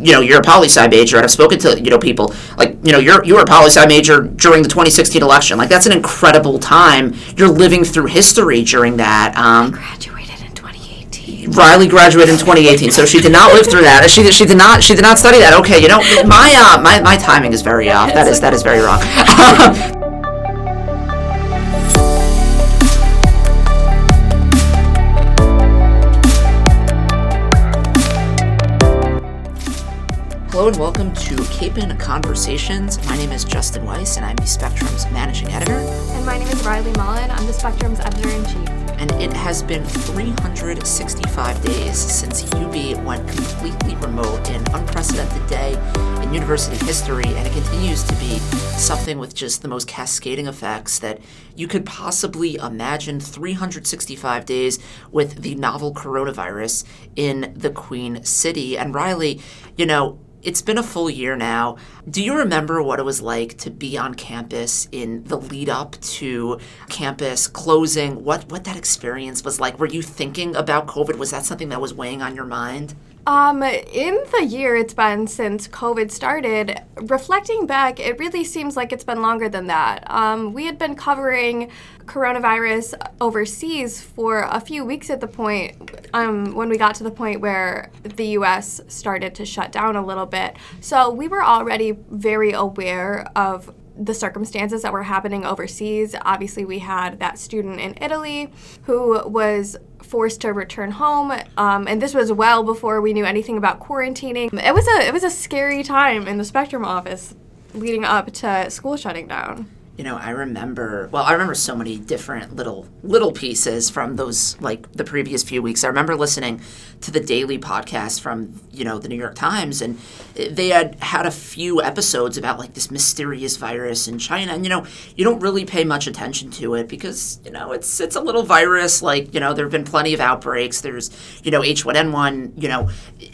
you know, you're a poli sci major, and I've spoken to you know people like you know you're you were a poli sci major during the 2016 election. Like that's an incredible time. You're living through history during that. Um, Graduated in 2018. Riley graduated in 2018, so she did not live through that. She, she did not she did not study that. Okay, you know my uh, my, my timing is very off. That is that is very wrong. and welcome to Capen Conversations. My name is Justin Weiss, and I'm the Spectrum's managing editor. And my name is Riley Mullen. I'm the Spectrum's editor in chief. And it has been 365 days since UB went completely remote, in an unprecedented day in university history, and it continues to be something with just the most cascading effects that you could possibly imagine. 365 days with the novel coronavirus in the Queen City. And Riley, you know, it's been a full year now. Do you remember what it was like to be on campus in the lead up to campus closing? What what that experience was like? Were you thinking about COVID? Was that something that was weighing on your mind? Um, in the year it's been since COVID started, reflecting back, it really seems like it's been longer than that. Um, we had been covering coronavirus overseas for a few weeks at the point um, when we got to the point where the US started to shut down a little bit. So we were already very aware of the circumstances that were happening overseas. Obviously, we had that student in Italy who was forced to return home, um, and this was well before we knew anything about quarantining. It was a it was a scary time in the Spectrum office leading up to school shutting down you know i remember well i remember so many different little little pieces from those like the previous few weeks. I remember listening to the daily podcast from you know the new york times and they had had a few episodes about like this mysterious virus in china and you know you don't really pay much attention to it because you know it's it's a little virus like you know there have been plenty of outbreaks. There's you know h1n1 you know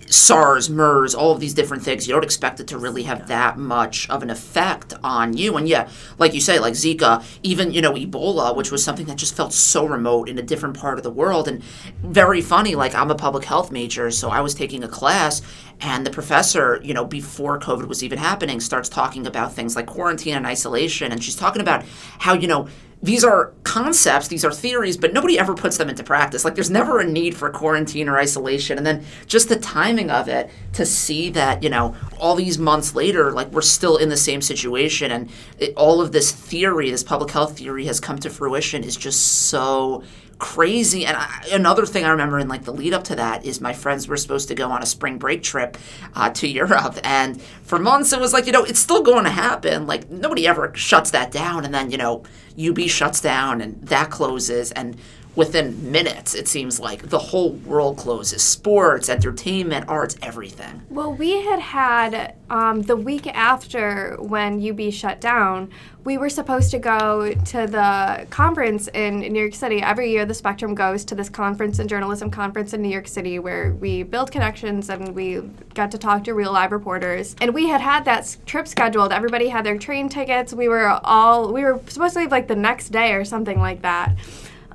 SARS, MERS, all of these different things, you don't expect it to really have that much of an effect on you. And yeah, like you say, like Zika, even, you know, Ebola, which was something that just felt so remote in a different part of the world. And very funny, like I'm a public health major, so I was taking a class and the professor, you know, before COVID was even happening, starts talking about things like quarantine and isolation. And she's talking about how, you know, these are concepts, these are theories, but nobody ever puts them into practice. Like there's never a need for quarantine or isolation. And then just the timing of it to see that, you know, all these months later, like we're still in the same situation and it, all of this theory, this public health theory has come to fruition is just so crazy. And I, another thing I remember in like the lead up to that is my friends were supposed to go on a spring break trip uh, to Europe, and for months it was like you know it's still going to happen. Like nobody ever shuts that down, and then you know UB shuts down and that closes, and within minutes, it seems like the whole world closes sports, entertainment, arts, everything. Well, we had had um, the week after when UB shut down, we were supposed to go to the conference in New York City. Every year, the Spectrum goes to this conference and journalism conference in New York City where we build connections and we get to talk to real live reporters. And we had had that trip scheduled. Everybody had their train tickets. We were all, we were supposed to leave like the next day or something like that.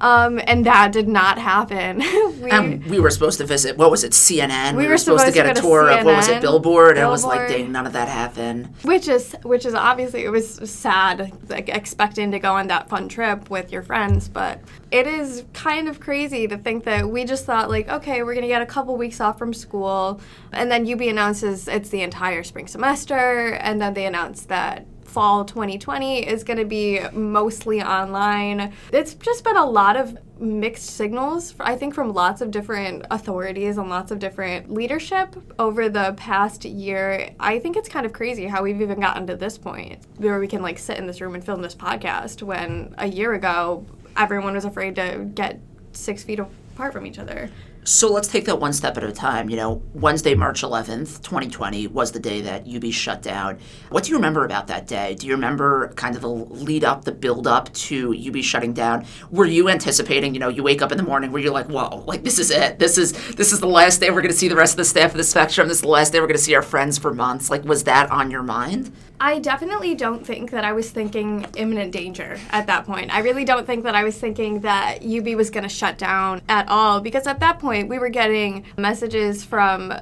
Um, and that did not happen. we, um, we were supposed to visit. What was it? CNN. We, we were, supposed, supposed to get to a tour of what was it? Billboard. Billboard. And it was like, dang, none of that happened. Which is, which is obviously it was sad, like expecting to go on that fun trip with your friends, but it is kind of crazy to think that we just thought like, okay, we're gonna get a couple weeks off from school, and then UB announces it's the entire spring semester, and then they announce that fall 2020 is going to be mostly online. It's just been a lot of mixed signals, I think, from lots of different authorities and lots of different leadership over the past year. I think it's kind of crazy how we've even gotten to this point where we can like sit in this room and film this podcast when a year ago everyone was afraid to get six feet apart from each other. So let's take that one step at a time. You know, Wednesday, March 11th, 2020 was the day that UB shut down. What do you remember about that day? Do you remember kind of the lead up, the build up to UB shutting down? Were you anticipating, you know, you wake up in the morning where you're like, whoa, like this is it. This is this is the last day we're going to see the rest of the staff of the spectrum. This is the last day we're going to see our friends for months. Like was that on your mind? I definitely don't think that I was thinking imminent danger at that point. I really don't think that I was thinking that UB was going to shut down at all because at that point we were getting messages from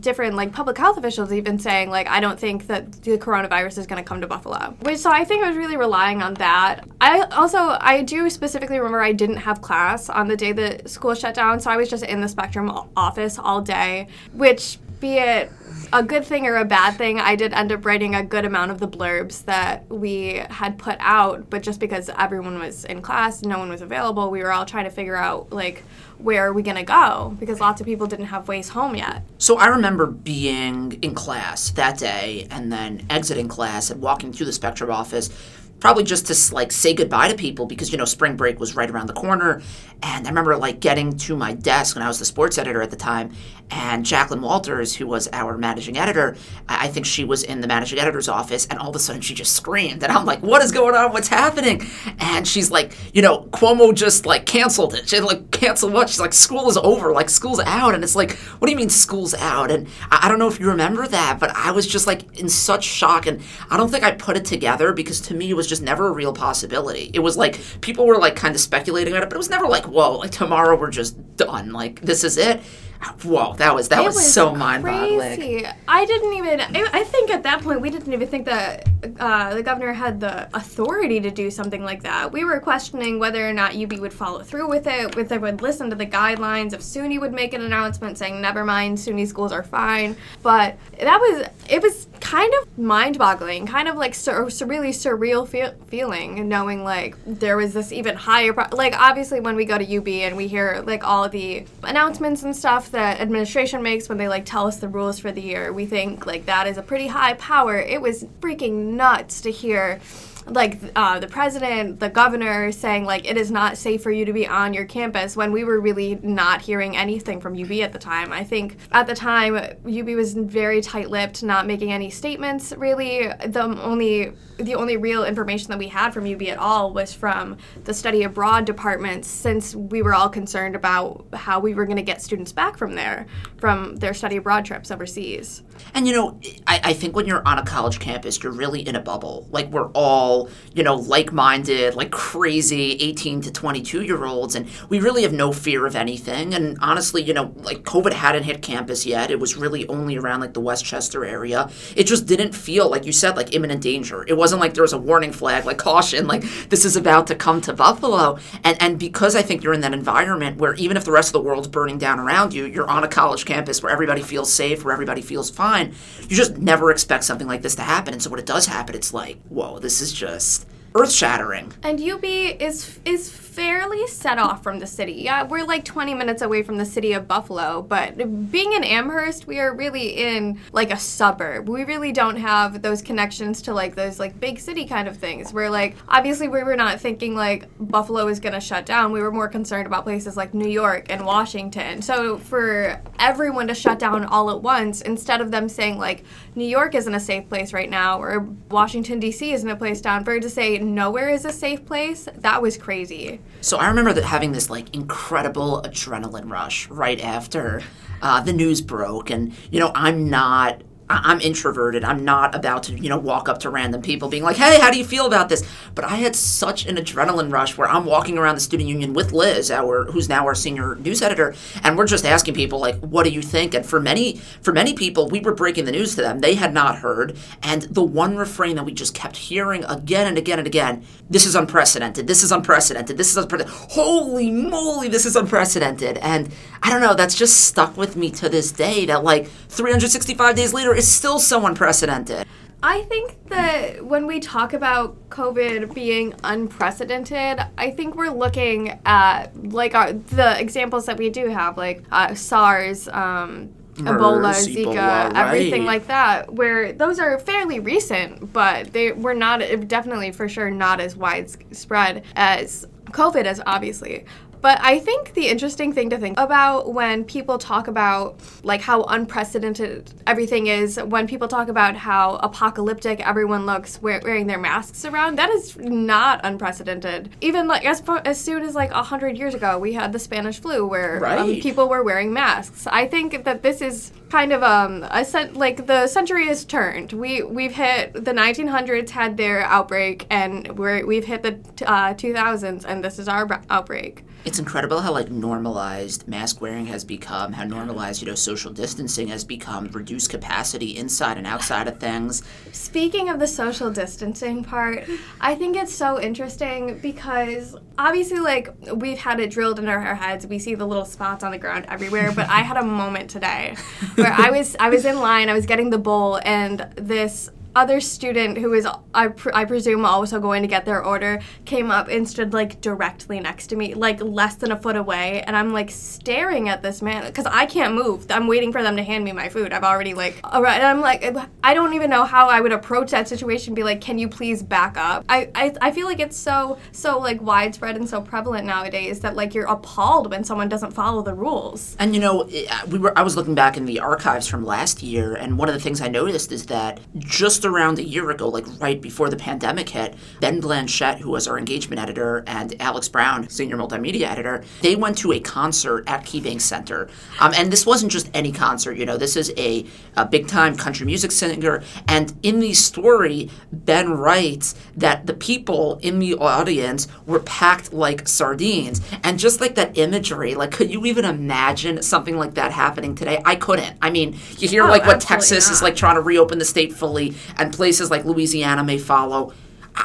different like public health officials even saying like I don't think that the coronavirus is going to come to Buffalo. Which so I think I was really relying on that. I also I do specifically remember I didn't have class on the day that school shut down, so I was just in the Spectrum office all day, which be it a good thing or a bad thing, I did end up writing a good amount of the blurbs that we had put out, but just because everyone was in class, no one was available, we were all trying to figure out like where are we going to go because lots of people didn't have ways home yet. So I remember being in class that day and then exiting class and walking through the Spectrum office probably just to like say goodbye to people because you know spring break was right around the corner. And i remember like getting to my desk when i was the sports editor at the time and jacqueline walters who was our managing editor i think she was in the managing editor's office and all of a sudden she just screamed and i'm like what is going on? What's happening? And she's like you know cuomo just like canceled it. She like canceled what? She's like school is over. Like school's out. And it's like what do you mean school's out? And I, I don't know if you remember that but i was just like in such shock and i don't think i put it together because to me it was just never a real possibility. It was like people were like kind of speculating on it, but it was never like, whoa, like tomorrow we're just done. Like this is it. Whoa, that was that was, was, so mind-boggling. I didn't even. I think at that point we didn't even think that uh, the governor had the authority to do something like that. We were questioning whether or not UB would follow through with it, if they would listen to the guidelines, if SUNY would make an announcement saying, "Never mind, SUNY schools are fine." But that was it was kind of mind-boggling, kind of like sur- really surreal feel- feeling, knowing like there was this even higher. Pro- like obviously when we go to UB and we hear like all the announcements and stuff that administration makes when they like tell us the rules for the year. We think like that is a pretty high power. It was freaking nuts to hear like uh, the president, the governor saying like it is not safe for you to be on your campus when we were really not hearing anything from UB at the time. I think at the time UB was very tight-lipped, not making any statements really. The only the only real information that we had from UB at all was from the study abroad departments since we were all concerned about how we were going to get students back from there from their study abroad trips overseas. And you know, I, I think when you're on a college campus, you're really in a bubble. Like we're all, you know, like-minded, like crazy 18 to 22 year olds, and we really have no fear of anything. And honestly, you know, like COVID hadn't hit campus yet. It was really only around like the Westchester area. It just didn't feel like you said like imminent danger. It wasn't like there was a warning flag, like caution, like this is about to come to Buffalo. And and because I think you're in that environment where even if the rest of the world's burning down around you, you're on a college campus where everybody feels safe, where everybody feels fine. You just never expect something like this to happen. And so when it does happen, it's like, whoa, this is just earth shattering. And UB is is fairly set off from the city. Yeah, we're like 20 minutes away from the city of Buffalo, but being in Amherst, we are really in like a suburb. We really don't have those connections to like those like big city kind of things. Where like obviously we were not thinking like Buffalo is going to shut down. We were more concerned about places like New York and Washington. So for everyone to shut down all at once instead of them saying like New York isn't a safe place right now or Washington D.C. isn't a place down, for to say nowhere is a safe place, that was crazy. So I remember that having this like incredible adrenaline rush right after uh, the news broke, and you know I'm not I'm introverted. I'm not about to, you know, walk up to random people being like, hey, how do you feel about this? But I had such an adrenaline rush where I'm walking around the student union with Liz, our who's now our senior news editor, and we're just asking people like, what do you think? And for many for many people, we were breaking the news to them. They had not heard. And the one refrain that we just kept hearing again and again and again, this is unprecedented. This is unprecedented. This is unprecedented. Holy moly, this is unprecedented. And I don't know, that's just stuck with me to this day that like 365 days later is still so unprecedented. I think that when we talk about COVID being unprecedented, I think we're looking at like our, the examples that we do have, like uh, SARS, um, Ebola, Zika, Ebola, everything like that, where those are fairly recent, but they were not definitely for sure not as widespread as COVID is obviously. But I think the interesting thing to think about when people talk about like how unprecedented everything is, when people talk about how apocalyptic everyone looks wearing their masks around, that is not unprecedented. Even like as, as soon as like 100 years ago, we had the Spanish flu where um, right. um, people were wearing masks. I think that this is kind of um a cent- like the century has turned. We we've hit the 1900s had their outbreak and we're we've hit the uh, 2000s and this is our outbreak. It's incredible how like normalized mask wearing has become, how normalized, you know, social distancing has become, reduced capacity inside and outside of things. Speaking of the social distancing part, I think it's so interesting because obviously, like, we've had it drilled into our heads. We see the little spots on the ground everywhere. But I had a moment today where I was I was in line, I was getting the bowl, and this other student who is I, pr- I presume also going to get their order came up and stood like directly next to me like less than a foot away and i'm like staring at this man because i can't move. I'm waiting for them to hand me my food. I've already like all right and i'm like i don't even know how i would approach that situation be like can you please back up? I, I i feel like it's so so like widespread and so prevalent nowadays that like you're appalled when someone doesn't follow the rules. And you know, we were I was looking back in the archives from last year, and one of the things I noticed is that just around a year ago, like right before the pandemic hit, Ben Blanchette, who was our engagement editor, and Alex Brown, senior multimedia editor, they went to a concert at KeyBank Center. Um, and this wasn't just any concert, you know, this is a, a big time country music singer. And in the story, Ben writes that the people in the audience were packed like sardines. And just like that imagery, like, could you even imagine something like that happening today? I couldn't. I mean, you hear Oh, like what Texas is like trying to reopen the state fully, and places like Louisiana may follow.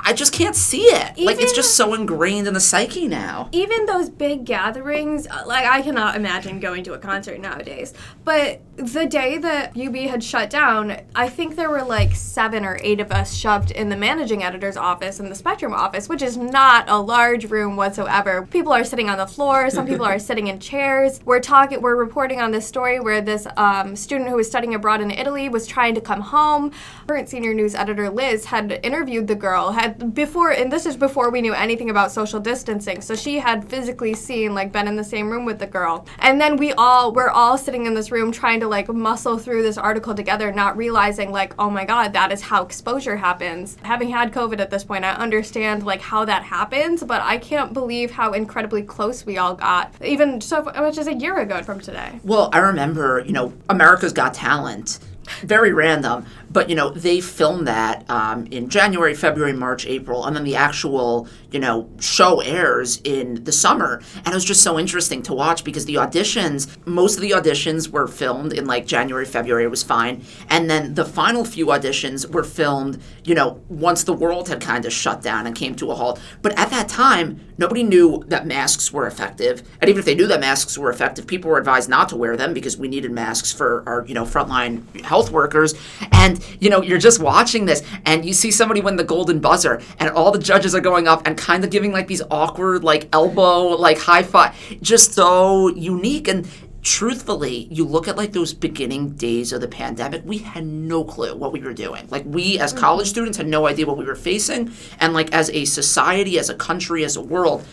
I just can't see it. like, it's just so ingrained in the psyche now. even those big gatherings, uh, like I cannot imagine going to a concert nowadays. But the day that UB had shut down, I think there were like seven or eight of us shoved in the managing editor's office in the Spectrum office, which is not a large room whatsoever. People are sitting on the floor. Some people are sitting in chairs. We're talking. We're reporting on this story where this um, student who was studying abroad in Italy was trying to come home. Current senior news editor Liz had interviewed the girl had before, and this is before we knew anything about social distancing. So she had physically seen like been in the same room with the girl, and then we all we're all sitting in this room trying to like muscle through this article together, not realizing like oh my god that is how exposure happens. Having had COVID at this point, I understand like how that happens, but I can't believe how incredibly close we all got, even so much as a year ago from today. Well, I remember, you know, America's Got Talent. Very random, but you know they filmed that um, in January, February, March, April, and then the actual you know show airs in the summer. And it was just so interesting to watch because the auditions, most of the auditions were filmed in like January, February. Was fine, and then the final few auditions were filmed, you know, once the world had kind of shut down and came to a halt. But at that time, nobody knew that masks were effective, and even if they knew that masks were effective, people were advised not to wear them because we needed masks for our you know frontline health workers. And you know, you're just watching this, and you see somebody win the golden buzzer, and all the judges are going up and kind of giving like these awkward like elbow like high five, just so unique and. Truthfully, you look at like those beginning days of the pandemic, we had no clue what we were doing. Like, we as mm-hmm. college students had no idea what we were facing. And, like, as a society, as a country, as a world,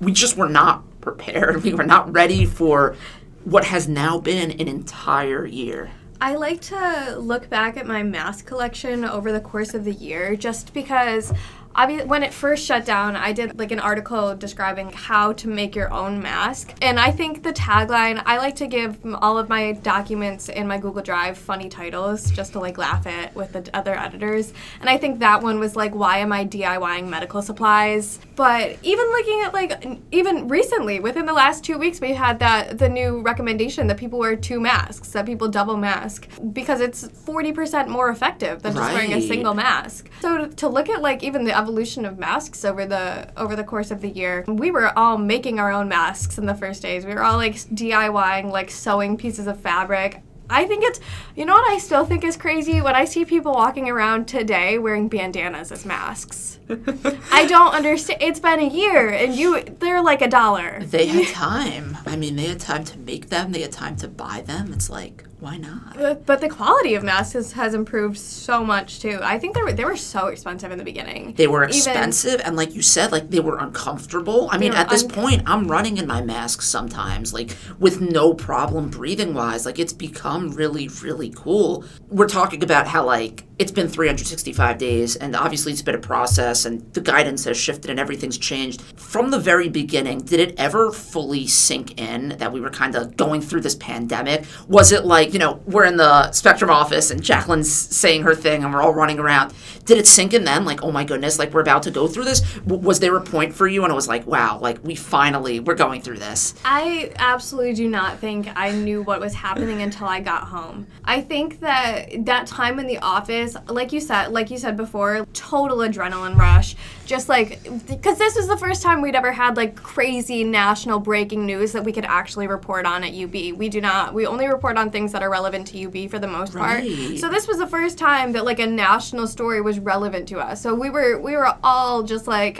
we just were not prepared. We were not ready for what has now been an entire year. I like to look back at my mask collection over the course of the year just because obvi- when it first shut down, I did like an article describing how to make your own mask. And I think the tagline, I like to give all of my documents in my Google Drive funny titles just to like laugh at with the other editors. And I think that one was like, why am I DIYing medical supplies? But even looking at like, even recently, within the last two weeks, we had that the new recommendation that people wear two masks, that people double mask because it's 40% more effective than just wearing a single mask. So to, to look at like even the evolution of masks over the over the course of the year, we were all making our own masks in the first days. We were all like DIYing, like sewing pieces of fabric. I think it's, you know what I still think is crazy? When I see people walking around today wearing bandanas as masks. I don't understand. It's been a year and you, they're like a dollar. They had time. I mean, they had time to make them, they had time to buy them. It's like, why not? But, but the quality of masks has, has improved so much too. I think they were, they were so expensive in the beginning. They were Even- expensive, and like you said, like they were uncomfortable. I mean, at this un- point, I'm running in my mask sometimes, like with no problem breathing wise. Like it's become really, really cool. We're talking about how like it's been 365 days, and obviously it's been a process, and the guidance has shifted and everything's changed. From the very beginning, did it ever fully sink in that we were kind of going through this pandemic? Was it like, you know, we're in the Spectrum office and Jacqueline's saying her thing and we're all running around? Did it sink in then? Like, oh my goodness, like we're about to go through this? W- was there a point for you and it was like, wow, like we finally, we're going through this? I absolutely do not think I knew what was happening until I got home. I think that that time in the office, like you said, like you said before, total adrenaline rush. Just like because this was the first time we'd ever had like crazy national breaking news that we could actually report on at UB. We do not. We only report on things that are relevant to UB for the most part. So this was the first time that like a national story was relevant to us. So we were we were all just like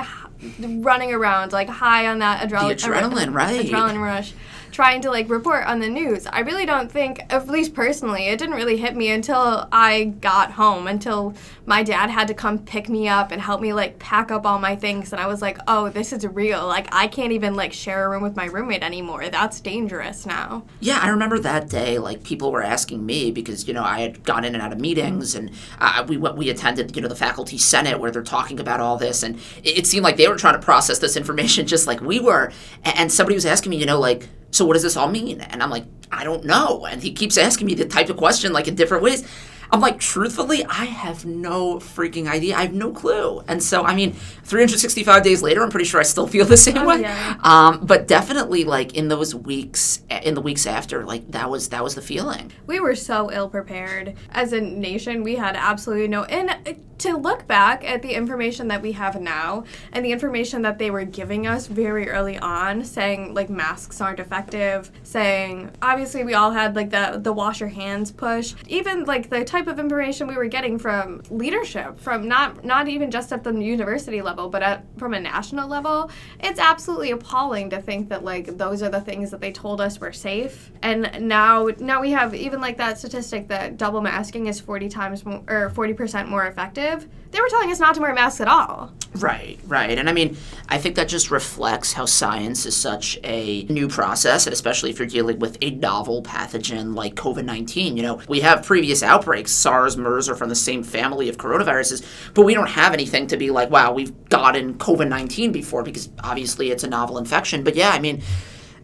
running around like high on that adre- adrenaline, right. Adrenaline rush trying to like report on the news. I really don't think, at least personally, it didn't really hit me until I got home, until my dad had to come pick me up and help me like pack up all my things. And I was like, oh, this is real. Like, I can't even like share a room with my roommate anymore. That's dangerous now. Yeah, I remember that day. Like people were asking me because you know I had gone in and out of meetings, and uh, we we attended you know the faculty senate where they're talking about all this, and it, it seemed like they were trying to process this information just like we were. And somebody was asking me, you know, like, so what does this all mean? And I'm like, I don't know. And he keeps asking me the type of question like in different ways. I'm like, truthfully, I have no freaking idea. I have no clue. And so, I mean, 365 days later, I'm pretty sure I still feel the same way. yeah. Um, but definitely, like in those weeks, in the weeks after, like that was that was the feeling. We were so ill prepared as a nation. We had absolutely no. And to look back at the information that we have now and the information that they were giving us very early on, saying like masks aren't effective, saying obviously we all had like the the wash your hands push, even like the type of information we were getting from leadership, from not not even just at the university level, but at from a national level. It's absolutely appalling to think that like those are the things that they told us were safe, and now now we have even like that statistic that double masking is 40 times more or 40% more effective. They were telling us not to wear masks at all. Right, right. And I mean, I think that just reflects how science is such a new process, and especially if you're dealing with a novel pathogen like COVID 19. You know, we have previous outbreaks, SARS, MERS are from the same family of coronaviruses, but we don't have anything to be like, wow, we've gotten COVID 19 before because obviously it's a novel infection. But yeah, I mean,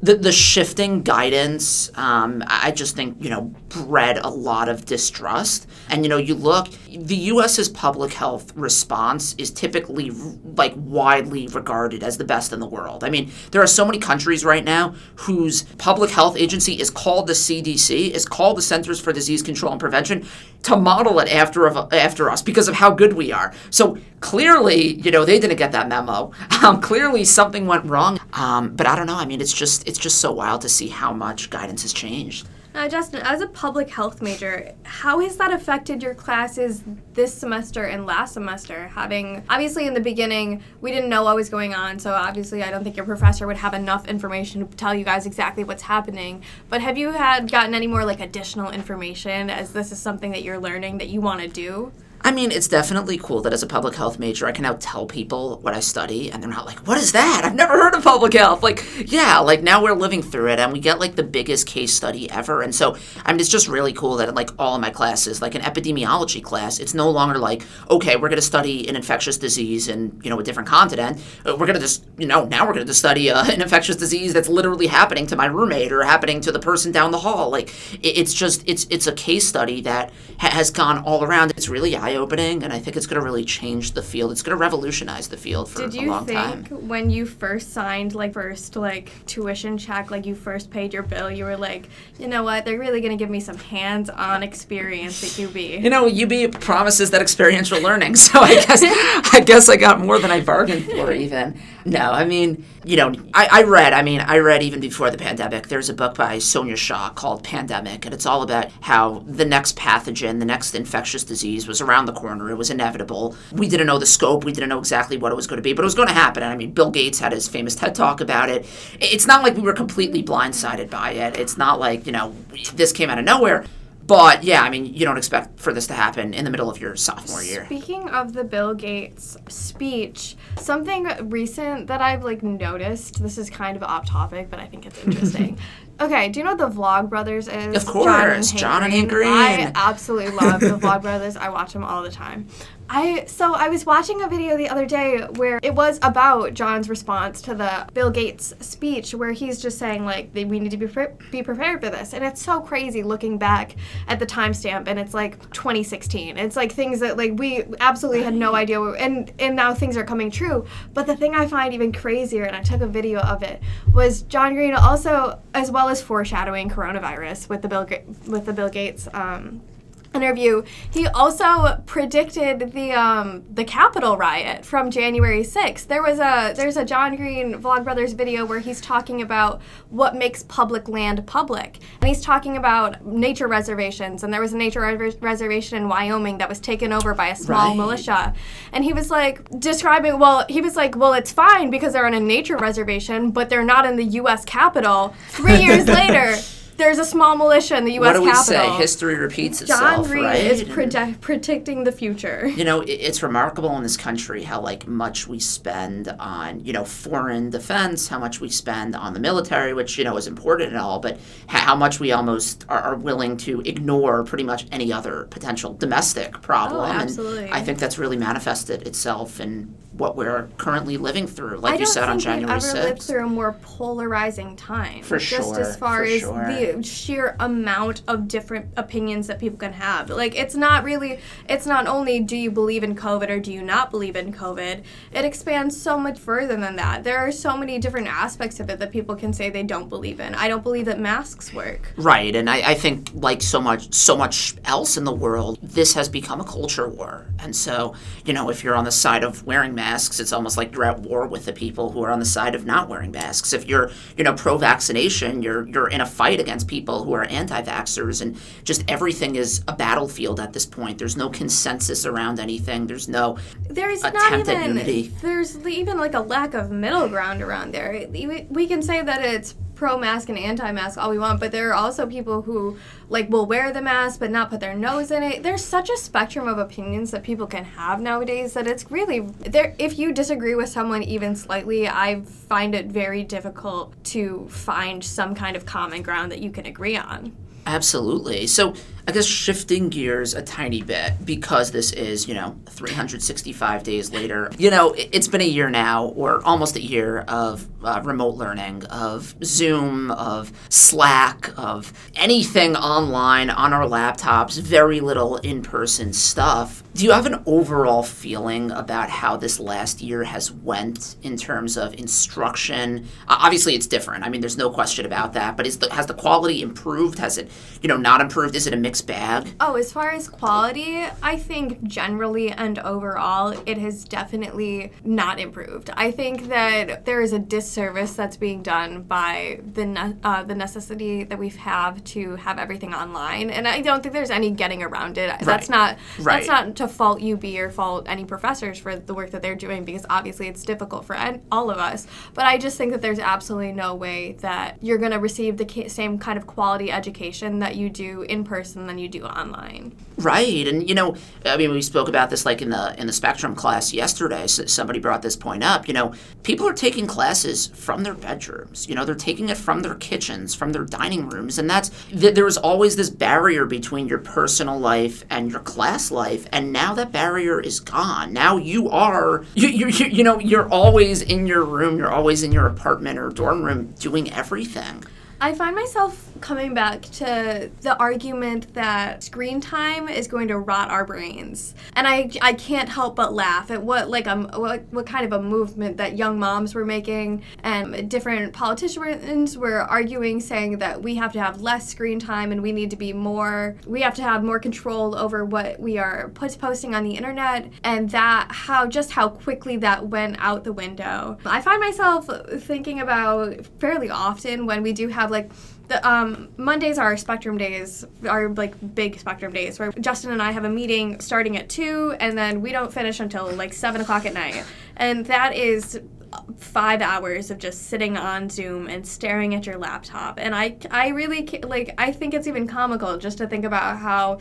the, the shifting guidance, um, I just think, you know, bred a lot of distrust. And, you know, you look, the U.S.'s public health response is typically like widely regarded as the best in the world. I mean, there are so many countries right now whose public health agency is called the CDC, is called the Centers for Disease Control and Prevention to model it after of, after us because of how good we are. So clearly, you know, they didn't get that memo. Um, clearly, something went wrong. Um, but I don't know. I mean, it's just it's just so wild to see how much guidance has changed. Now, Justin, as a public health major, how has that affected your classes this semester and last semester? Having, obviously, in the beginning, we didn't know what was going on, so obviously, I don't think your professor would have enough information to tell you guys exactly what's happening. But have you had gotten any more like additional information as this is something that you're learning that you want to do? I mean, it's definitely cool that as a public health major, I can now tell people what I study, and they're not like, "What is that? I've never heard of public health." Like, yeah, like now we're living through it, and we get like the biggest case study ever. And so, I mean, it's just really cool that like all of my classes, like an epidemiology class, it's no longer like, okay, we're going to study an infectious disease in you know a different continent. Uh, We're going to just, you know, now we're going to study uh, an infectious disease that's literally happening to my roommate or happening to the person down the hall. Like, it, it's just, it's it's a case study that ha- has gone all around. It's really eye opening, and I think it's going to really change the field. It's going to revolutionize the field for Did a you long think when you first signed, like first like tuition check, like you first paid your bill, you were like, you know what, they're really gonna give me some hands-on experience at UB. You know, UB promises that experiential learning, so I guess I guess I got more than I bargained for. Even no, I mean, you know, I, I read. I mean, I read even before the pandemic. There's a book by Sonia Shah called Pandemic, and it's all about how the next pathogen, the next infectious disease, was around the corner. It was inevitable. We didn't know the scope. We didn't know exactly what it was going to be, but it was going to happen. And I mean, Bill Gates had his famous TED talk about it. It's not like we were completely blindsided by it. It's not like you know this came out of nowhere. But yeah, I mean, you don't expect for this to happen in the middle of your sophomore year. Speaking of the Bill Gates speech, something recent that I've like noticed, this is kind of off topic, but I think it's interesting. Okay, do you know what the Vlog Brothers is? Of course, John and Hank Green. I absolutely love the Vlog Brothers. I watch them all the time. I so I was watching a video the other day where it was about John's response to the Bill Gates speech, where he's just saying like we need to be pre- be prepared for this, and it's so crazy looking back at the timestamp, and it's like 2016. It's like things that like we absolutely had no idea, were, and and now things are coming true. But the thing I find even crazier, and I took a video of it, was John Green also as well as foreshadowing coronavirus with the Bill with the Bill Gates. Um, interview, he also predicted the um, the Capitol riot from January 6th. There was a there's a John Green Vlogbrothers video where he's talking about what makes public land public, and he's talking about nature reservations. And there was a nature res- reservation in Wyoming that was taken over by a small right. militia, and he was like describing. Well, he was like, well, it's fine because they're on a nature reservation, but they're not in the U.S. Capitol. Three years later there's a small militia in the U.S. What do we Capitol. say? History repeats itself. John Reed right? is predi- predicting the future. You know, it's remarkable in this country how like much we spend on you know foreign defense, how much we spend on the military, which you know is important and all, but how much we almost are, are willing to ignore pretty much any other potential domestic problem. Oh, absolutely. And I think that's really manifested itself in what we're currently living through, like you said on January 6th. I don't think we've ever lived through a more polarizing time. For just sure. Just as far as sure. the sheer amount of different opinions that people can have. Like, it's not really, it's not only do you believe in COVID or do you not believe in COVID, it expands so much further than that. There are so many different aspects of it that people can say they don't believe in. I don't believe that masks work. Right. And I, I think, like so much, so much else in the world, this has become a culture war. And so, you know, if you're on the side of wearing masks, masks, it's almost like you're at war with the people who are on the side of not wearing masks. If you're, you know, pro-vaccination, you're you're in a fight against people who are anti-vaxxers, and just everything is a battlefield at this point. There's no consensus around anything. There's no there's attempt not even, at unity. There's even like a lack of middle ground around there. We, we can say that it's pro mask and anti mask all we want, but there are also people who like will wear the mask but not put their nose in it. There's such a spectrum of opinions that people can have nowadays that it's really there if you disagree with someone even slightly, I find it very difficult to find some kind of common ground that you can agree on. Absolutely. So I guess shifting gears a tiny bit because this is, you know, 365 days later. You know, it's been a year now, or almost a year of uh, remote learning, of Zoom, of Slack, of anything online on our laptops, very little in person stuff. Do you have an overall feeling about how this last year has went in terms of instruction? Obviously, it's different. I mean, there's no question about that. But the, has the quality improved? Has it, you know, not improved? Is it a mix? Mixed bag? Oh, as far as quality, I think generally and overall, it has definitely not improved. I think that there is a disservice that's being done by the ne- uh, the necessity that we have to have everything online, and I don't think there's any getting around it. Right. That's not right. that's not to fault UB or fault any professors for the work that they're doing because obviously it's difficult for all of us. But I just think that there's absolutely no way that you're going to receive the same kind of quality education that you do in person than you do online. Right, and you know, I mean, we spoke about this like in the in the Spectrum class yesterday. So somebody brought this point up. You know, people are taking classes from their bedrooms. You know, they're taking it from their kitchens, from their dining rooms, and that's th- there was always this barrier between your personal life and your class life, and now that barrier is gone. Now you are you you you, you know you're always in your room, you're always in your apartment or dorm room doing everything. I find myself coming back to the argument that screen time is going to rot our brains. And I, I can't help but laugh at what like um what, what kind of a movement that young moms were making and different politicians were arguing saying that we have to have less screen time and we need to be more we have to have more control over what we are put, posting on the internet and that how just how quickly that went out the window. I find myself thinking about fairly often when we do have like the um, Mondays are spectrum days, are like big spectrum days where Justin and I have a meeting starting at two, and then we don't finish until like seven o'clock at night, and that is five hours of just sitting on Zoom and staring at your laptop. And I, I really like, I think it's even comical just to think about how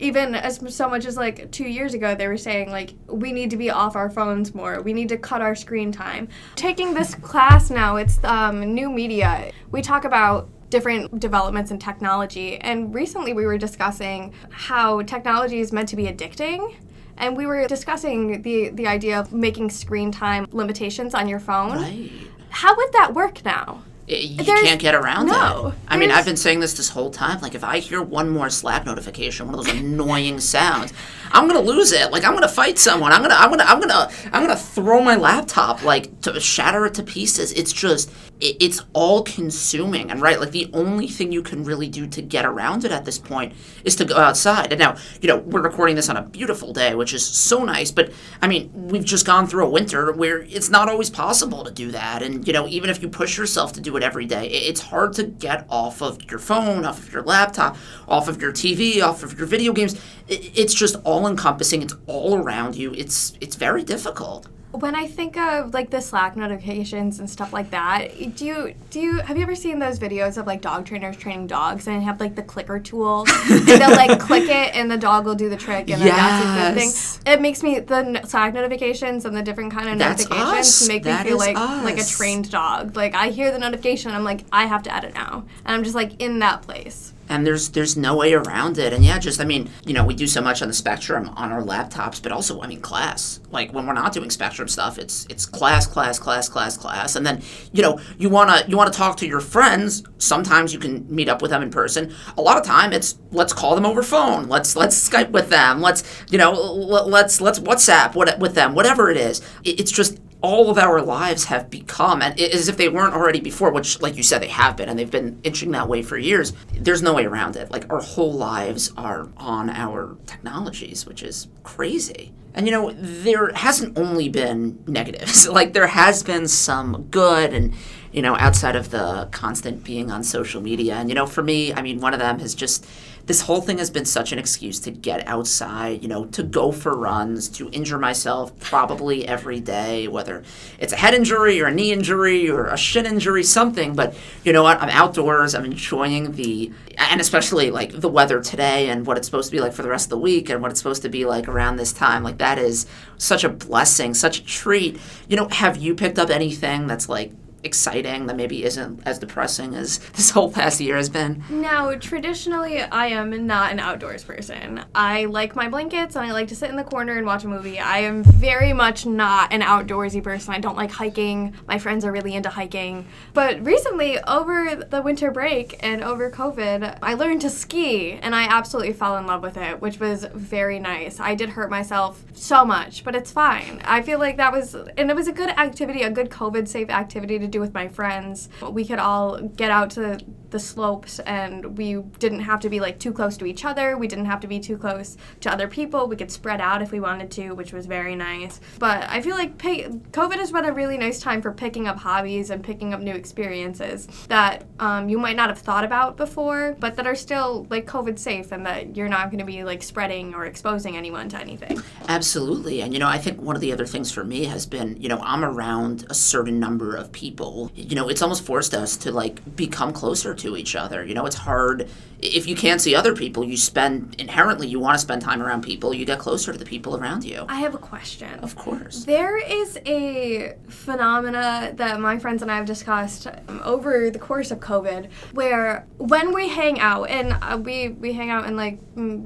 even as so much as like two years ago they were saying like we need to be off our phones more we need to cut our screen time taking this class now it's um, new media we talk about different developments in technology. And recently we were discussing how technology is meant to be addicting. And we were discussing the, the idea of making screen time limitations on your phone. Right. How would that work now? You There's- can't get around no, it. I mean, I've been saying this this whole time. Like, if I hear one more Slack notification, one of those annoying sounds, I'm gonna lose it. Like, I'm gonna fight someone. I'm gonna, I'm gonna, I'm gonna, I'm gonna throw my laptop, like, to shatter it to pieces. It's just, it, it's all consuming. And right, like, the only thing you can really do to get around it at this point is to go outside. And now, you know, we're recording this on a beautiful day, which is so nice. But I mean, we've just gone through a winter where it's not always possible to do that. And you know, even if you push yourself to do it every day, it's hard to get off of your phone, off of your laptop, off of your TV, off of your video games. It's just all encompassing. It's all around you. It's it's very difficult. When I think of like the Slack notifications and stuff like that, do you do you have you ever seen those videos of like dog trainers training dogs and have like the clicker tool and they'll like click it and the dog will do the trick and then that's a good Yes. thing. It makes me the n- Slack notifications and the different kind of That's notifications us. make That me feel like like a trained dog. Like I hear the notification, I'm like I have to edit now, and I'm just like in that place. And there's there's no way around it. And yeah just i mean you know we do so much on the spectrum on our laptops but also i mean class. Like when we're not doing spectrum stuff it's it's class class class class class. And then you know you want to you want to talk to your friends. Sometimes you can meet up with them in person. A lot of time it's let's call them over phone. Let's let's skype with them. Let's you know let's let's whatsapp what, with them whatever it is. It- it's just all of our lives have become, and as if they weren't already before, which, like you said, they have been, and they've been inching that way for years. There's no way around it. Like, our whole lives are on our technologies, which is crazy. And you know, there hasn't only been negatives. like, there has been some good, and you know, outside of the constant being on social media. And you know, for me, I mean, one of them has just this whole thing has been such an excuse to get outside, you know, to go for runs, to injure myself probably every day, whether it's a head injury or a knee injury or a shin injury, something. But you know what? I'm outdoors, I'm enjoying the, and especially like the weather today and what it's supposed to be like for the rest of the week and what it's supposed to be like around this time. Like, that is such a blessing, such a treat. You know, have you picked up anything that's like, exciting that maybe isn't as depressing as this whole past year has been. Now, traditionally, I am not an outdoors person. I like my blankets and I like to sit in the corner and watch a movie. I am very much not an outdoorsy person. I don't like hiking. My friends are really into hiking. But recently, over the winter break and over COVID, I learned to ski and I absolutely fell in love with it, which was very nice. I did hurt myself so much, but it's fine. I feel like that was, and it was a good activity, a good COVID safe activity to do with my friends. We could all get out to the slopes and we didn't have to be like too close to each other. We didn't have to be too close to other people. We could spread out if we wanted to, which was very nice. But I feel like pay- COVID has been a really nice time for picking up hobbies and picking up new experiences that um, you might not have thought about before, but that are still like COVID safe and that you're not going to be like spreading or exposing anyone to anything. Absolutely. And, you know, I think one of the other things for me has been, you know, I'm around a certain number of people. You know, it's almost forced us to, like, become closer to each other. You know, it's hard. If you can't see other people, you spend, inherently, you want to spend time around people, you get closer to the people around you. I have a question. Of course. There is a phenomena that my friends and I have discussed um, over the course of COVID, where when we hang out, and uh, we we hang out in like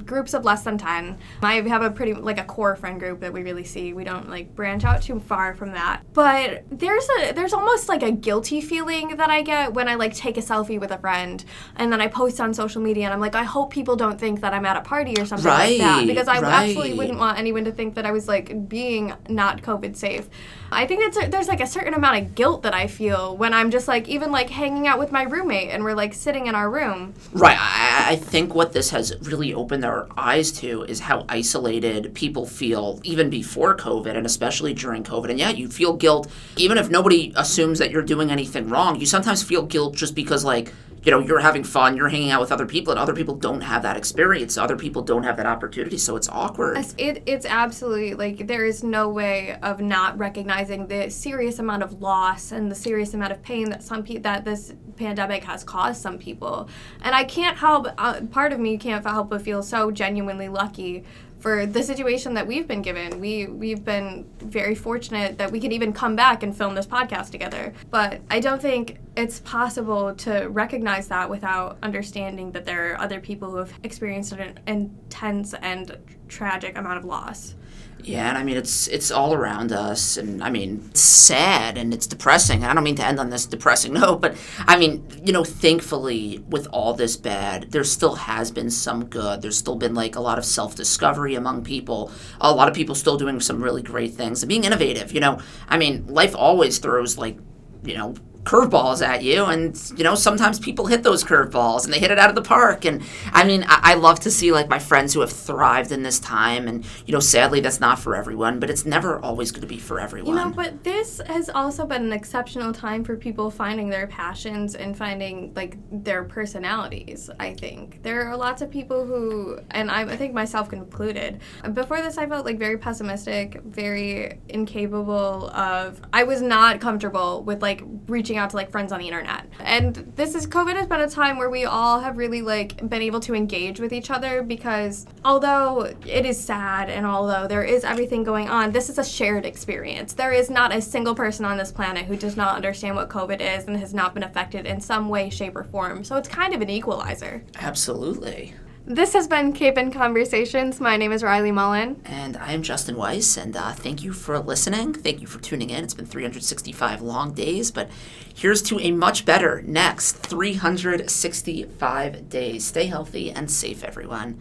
groups of less than ten. I have a pretty like a core friend group that we really see. We don't like branch out too far from that. But there's a there's almost like a guilty feeling that I get when I like take a selfie with a friend and then I post on social media and I'm like, I hope people don't think that I'm at a party or something like that because I absolutely wouldn't want anyone to think that I was like being not COVID safe. I think that's a, there's like a certain amount of guilt that I feel when I'm just like even like hanging out with my roommate and we're like sitting in our room. Right. I, I think what this has really opened our eyes to is how isolated people feel even before COVID and especially during COVID. And yeah, you feel guilt even if nobody assumes that you're doing anything wrong. You sometimes feel guilt just because, like, you know, you're having fun, you're hanging out with other people, and other people don't have that experience. Other people don't have that opportunity, so it's awkward. It, it's absolutely like there is no way of not recognizing the serious amount of loss and the serious amount of pain that some people that this pandemic has caused some people. And I can't help. Uh, part of me can't help but feel so genuinely lucky for the situation that we've been given. We we've been very fortunate that we can even come back and film this podcast together. But I don't think it's possible to recognize that without understanding that there are other people who have experienced an intense and tragic amount of loss. Yeah, and I mean it's it's all around us, and I mean it's sad and it's depressing. I don't mean to end on this depressing note, but I mean you know thankfully with all this bad, there still has been some good. There's still been like a lot of self discovery among people. A lot of people still doing some really great things and being innovative. You know, I mean life always throws like you know curveballs at you. And you know sometimes people hit those curveballs and they hit it out of the park. And i mean I, I, love to see like my friends who have thrived in this time. And you know sadly that's not for everyone but it's never always going to be for everyone you know but this has also been an exceptional time for people finding their passions and finding like their personalities i think. There are lots of people who and i, I think myself included before this i felt like very pessimistic very incapable of i was not comfortable with like reaching reaching out to like friends on the internet. And this is COVID has been a time where we all have really like been able to engage with each other because although it is sad and although there is everything going on, this is a shared experience. There is not a single person on this planet who does not understand what COVID is and has not been affected in some way, shape, or form. So it's kind of an equalizer. Absolutely. This has been Capen Conversations. My name is Riley Mullen. And I am Justin Weiss. And uh, thank you for listening. Thank you for tuning in. It's been 365 long days, but here's to a much better next 365 days. Stay healthy and safe, everyone.